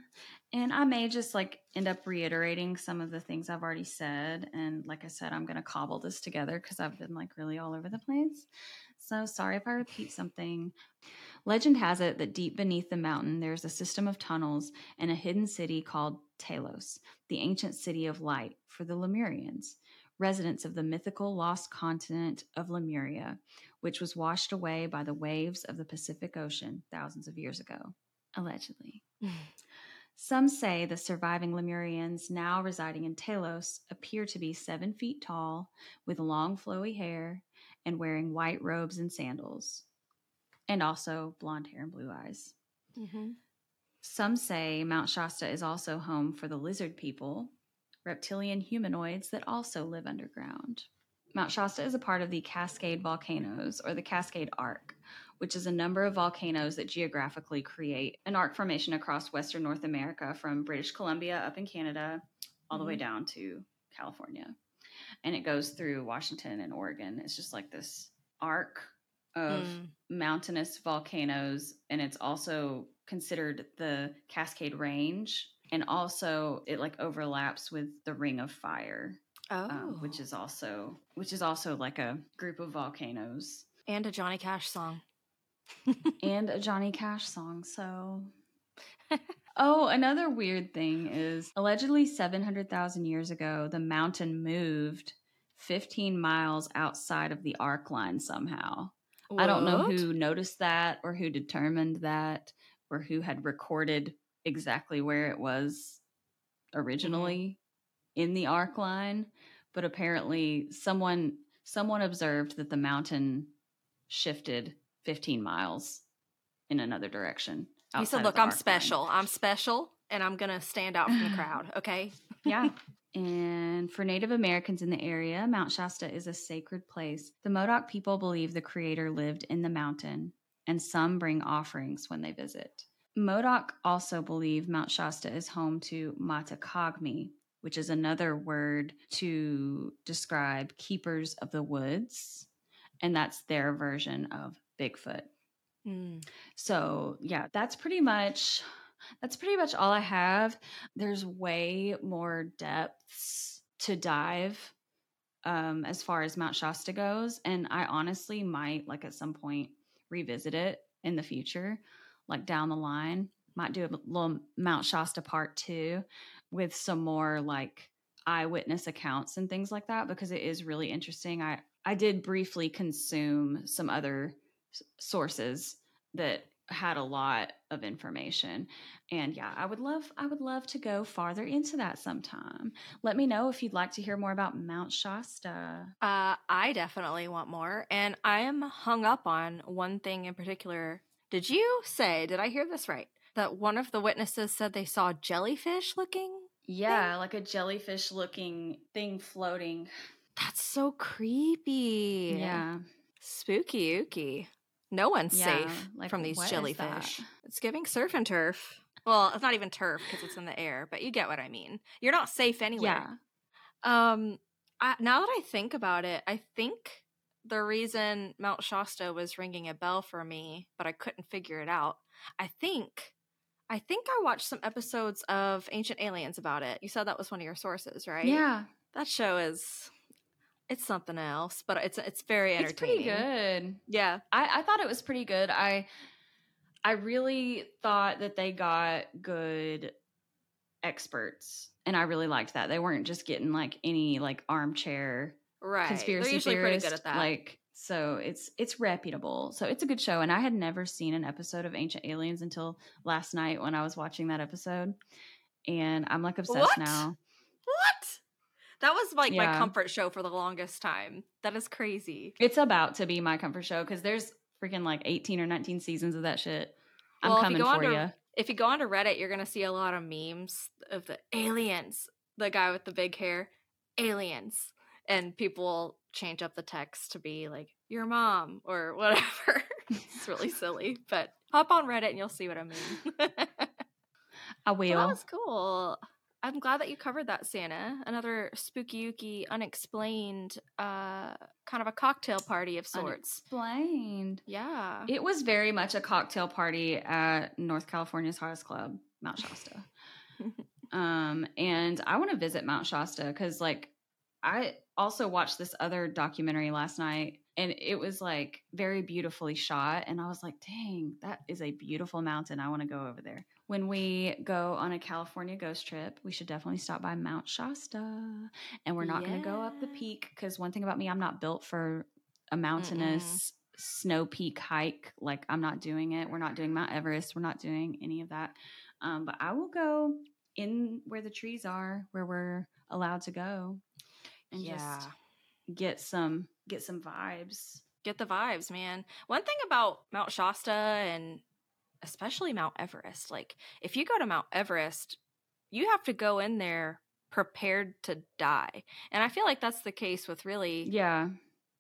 Speaker 1: And I may just like end up reiterating some of the things I've already said. And like I said, I'm going to cobble this together because I've been like really all over the place. So sorry if I repeat something. Legend has it that deep beneath the mountain, there's a system of tunnels and a hidden city called Telos, the ancient city of light for the Lemurians, residents of the mythical lost continent of Lemuria, which was washed away by the waves of the Pacific Ocean thousands of years ago, allegedly. *laughs* Some say the surviving Lemurians now residing in Telos appear to be seven feet tall, with long flowy hair, and wearing white robes and sandals, and also blonde hair and blue eyes. Mm-hmm. Some say Mount Shasta is also home for the lizard people, reptilian humanoids that also live underground. Mount Shasta is a part of the Cascade Volcanoes, or the Cascade Arc, which is a number of volcanoes that geographically create an arc formation across Western North America from British Columbia up in Canada all the way mm-hmm. down to California. And it goes through Washington and Oregon. It's just like this arc of mm. mountainous volcanoes. And it's also considered the Cascade Range. And also, it like overlaps with the Ring of Fire oh. Um, which is also which is also like a group of volcanoes
Speaker 2: and a Johnny Cash song,
Speaker 1: and a Johnny Cash song. So. *laughs* oh, another weird thing is allegedly 700,000 years ago, the mountain moved 15 miles outside of the arc line somehow. I don't know who noticed that or who determined that or who had recorded exactly where it was originally mm-hmm. in the arc line, but apparently someone someone observed that the mountain shifted 15 miles in another direction.
Speaker 2: He said, "Look, I'm
Speaker 1: arc line."
Speaker 2: special. I'm special, and I'm gonna stand out from the crowd." *sighs* Okay.
Speaker 1: yeah. *laughs* And for Native Americans in the area, Mount Shasta is a sacred place. The Modoc people believe the creator lived in the mountain, and some bring offerings when they visit. Modoc also believe Mount Shasta is home to Matah Kagmi, which is another word to describe keepers of the woods, and that's their version of Bigfoot.
Speaker 2: Mm.
Speaker 1: So yeah, that's pretty much that's pretty much all I have. There's way more depths to dive um, as far as Mount Shasta goes, and I honestly might like at some point revisit it in the future, like down the line. Might do a little Mount Shasta part two with some more like eyewitness accounts and things like that because it is really interesting. I I did briefly consume some other sources that had a lot of information and yeah i would love i would love to go farther into that sometime let me know if you'd like to hear more about mount shasta
Speaker 2: Uh, I definitely want more, and I am hung up on one thing in particular. Did you say? Did I hear this right? That one of the witnesses said they saw jellyfish looking.
Speaker 1: yeah like a jellyfish looking thing floating
Speaker 2: That's so creepy.
Speaker 1: yeah
Speaker 2: spooky ooky. No one's
Speaker 1: Yeah,
Speaker 2: safe
Speaker 1: like,
Speaker 2: from these jellyfish. It's giving surf and turf. Well, it's not even turf because it's in the air, but you get what I mean. You're not safe anywhere.
Speaker 1: yeah
Speaker 2: Um, I, now that I think about it, I think the reason Mount Shasta was ringing a bell for me, but I couldn't figure it out. I think, I think I watched some episodes of Ancient Aliens about it. You said that was one of your sources, right?
Speaker 1: yeah
Speaker 2: That show is, it's something else, but it's it's very entertaining.
Speaker 1: it's pretty good
Speaker 2: Yeah.
Speaker 1: I, I thought it was pretty good. I I really thought that they got good experts, and I really liked that. They weren't just getting like any like armchair
Speaker 2: Right.
Speaker 1: conspiracy
Speaker 2: They're usually
Speaker 1: theorist.
Speaker 2: pretty good at that.
Speaker 1: Like so, it's it's reputable. So it's a good show. And I had never seen an episode of Ancient Aliens until last night when I was watching that episode, and I'm like obsessed
Speaker 2: What?
Speaker 1: now.
Speaker 2: what? That was like my comfort show for the longest time. That is crazy.
Speaker 1: It's about to be my comfort show because there's freaking like 18 or 19 seasons of that shit. I'm
Speaker 2: Well, if you
Speaker 1: coming
Speaker 2: go
Speaker 1: for you.
Speaker 2: If you go onto Reddit, you're gonna see a lot of memes of the aliens, the guy with the big hair, aliens, and people change up the text to be like your mom or *laughs* whatever. it's really silly, but hop on Reddit and you'll see what I mean. *laughs*
Speaker 1: I
Speaker 2: Well,
Speaker 1: will.
Speaker 2: that was cool. I'm glad that you covered that, Sannah. Another spooky, ooky, unexplained, uh, kind of a cocktail party of sorts.
Speaker 1: Explained.
Speaker 2: yeah.
Speaker 1: It was very much a cocktail party at North California's hottest club, Mount Shasta. *laughs* um, and I want to visit Mount Shasta because, like, I also watched this other documentary last night, and it was like very beautifully shot. And I was like, dang, that is a beautiful mountain. I want to go over there. When we go on a California ghost trip, we should definitely stop by Mount Shasta. And we're not going to go up the peak because one thing about me, I'm not built for a mountainous snow peak hike. Like I'm not doing it. We're not doing Mount Everest. We're not doing any of that. Um, but I will go in where the trees are, where we're allowed to go, and
Speaker 2: yeah.
Speaker 1: just get some get some vibes.
Speaker 2: Get the vibes, man. One thing about Mount Shasta and especially Mount Everest, like if you go to Mount Everest, you have to go in there prepared to die. And I feel like that's the case with really
Speaker 1: Yeah,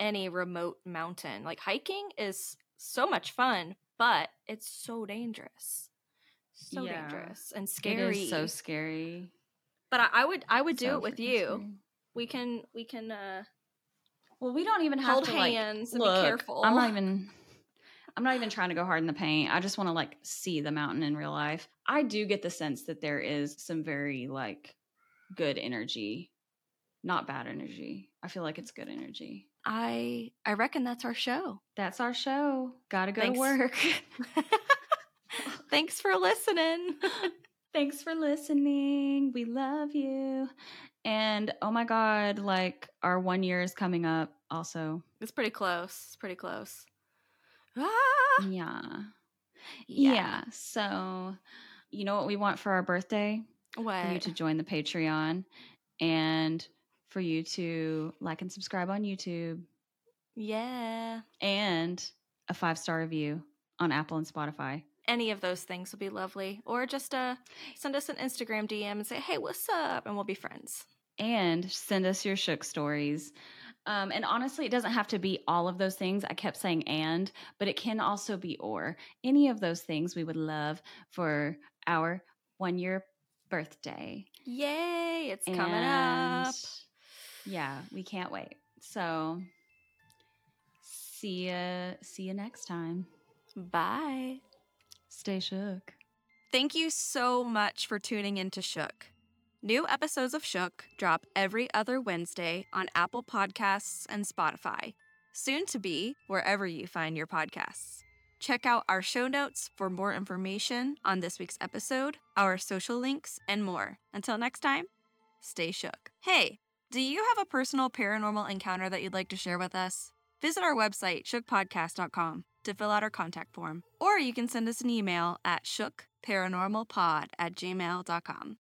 Speaker 2: any remote mountain. Like hiking is so much fun, but it's so dangerous. So
Speaker 1: Yeah.
Speaker 2: dangerous and scary.
Speaker 1: So scary.
Speaker 2: but I, I would I would do
Speaker 1: So
Speaker 2: it with you.
Speaker 1: scary.
Speaker 2: We can we can uh
Speaker 1: Well, we don't even have
Speaker 2: hold
Speaker 1: to
Speaker 2: hands
Speaker 1: like
Speaker 2: and
Speaker 1: look.
Speaker 2: be careful.
Speaker 1: I'm not even. I'm not even trying to go hard in the paint. I just want to like see the mountain in real life. I do get the sense that there is some very like good energy, not bad energy. I feel like it's good energy.
Speaker 2: I I reckon that's our show.
Speaker 1: That's our show. Gotta go
Speaker 2: Thanks.
Speaker 1: to work. *laughs*
Speaker 2: Thanks for listening. *laughs*
Speaker 1: Thanks for listening. We love you. And oh my God, like our one year is coming up also.
Speaker 2: it's pretty close. It's pretty close. Ah! *gasps*
Speaker 1: Yeah. yeah. So, you know what we want for our birthday?
Speaker 3: What?
Speaker 1: For you to join the Patreon and for you to like and subscribe on YouTube
Speaker 3: yeah.
Speaker 1: and a five star review on Apple and Spotify.
Speaker 3: Any of those things would be lovely. Or just uh, send us an Instagram DM and say, hey, what's up? And we'll be friends.
Speaker 1: And send us your shook stories. Um, and honestly, it doesn't have to be all of those things. I kept saying and, but it can also be or. Any of those things we would love for our one year birthday.
Speaker 3: Yay, it's coming up.
Speaker 1: Yeah, we can't wait. So see ya see you next time.
Speaker 3: Bye.
Speaker 1: Stay shook.
Speaker 2: Thank you so much for tuning in to Shook. New episodes of Shook drop every other Wednesday on Apple Podcasts and Spotify, soon to be wherever you find your podcasts. Check out our show notes for more information on this week's episode, our social links, and more. Until next time, stay shook. Hey, do you have a personal paranormal encounter that you'd like to share with us? Visit our website, shookpodcast.com, to fill out our contact form. Or you can send us an email at shookparanormalpod at gmail.com.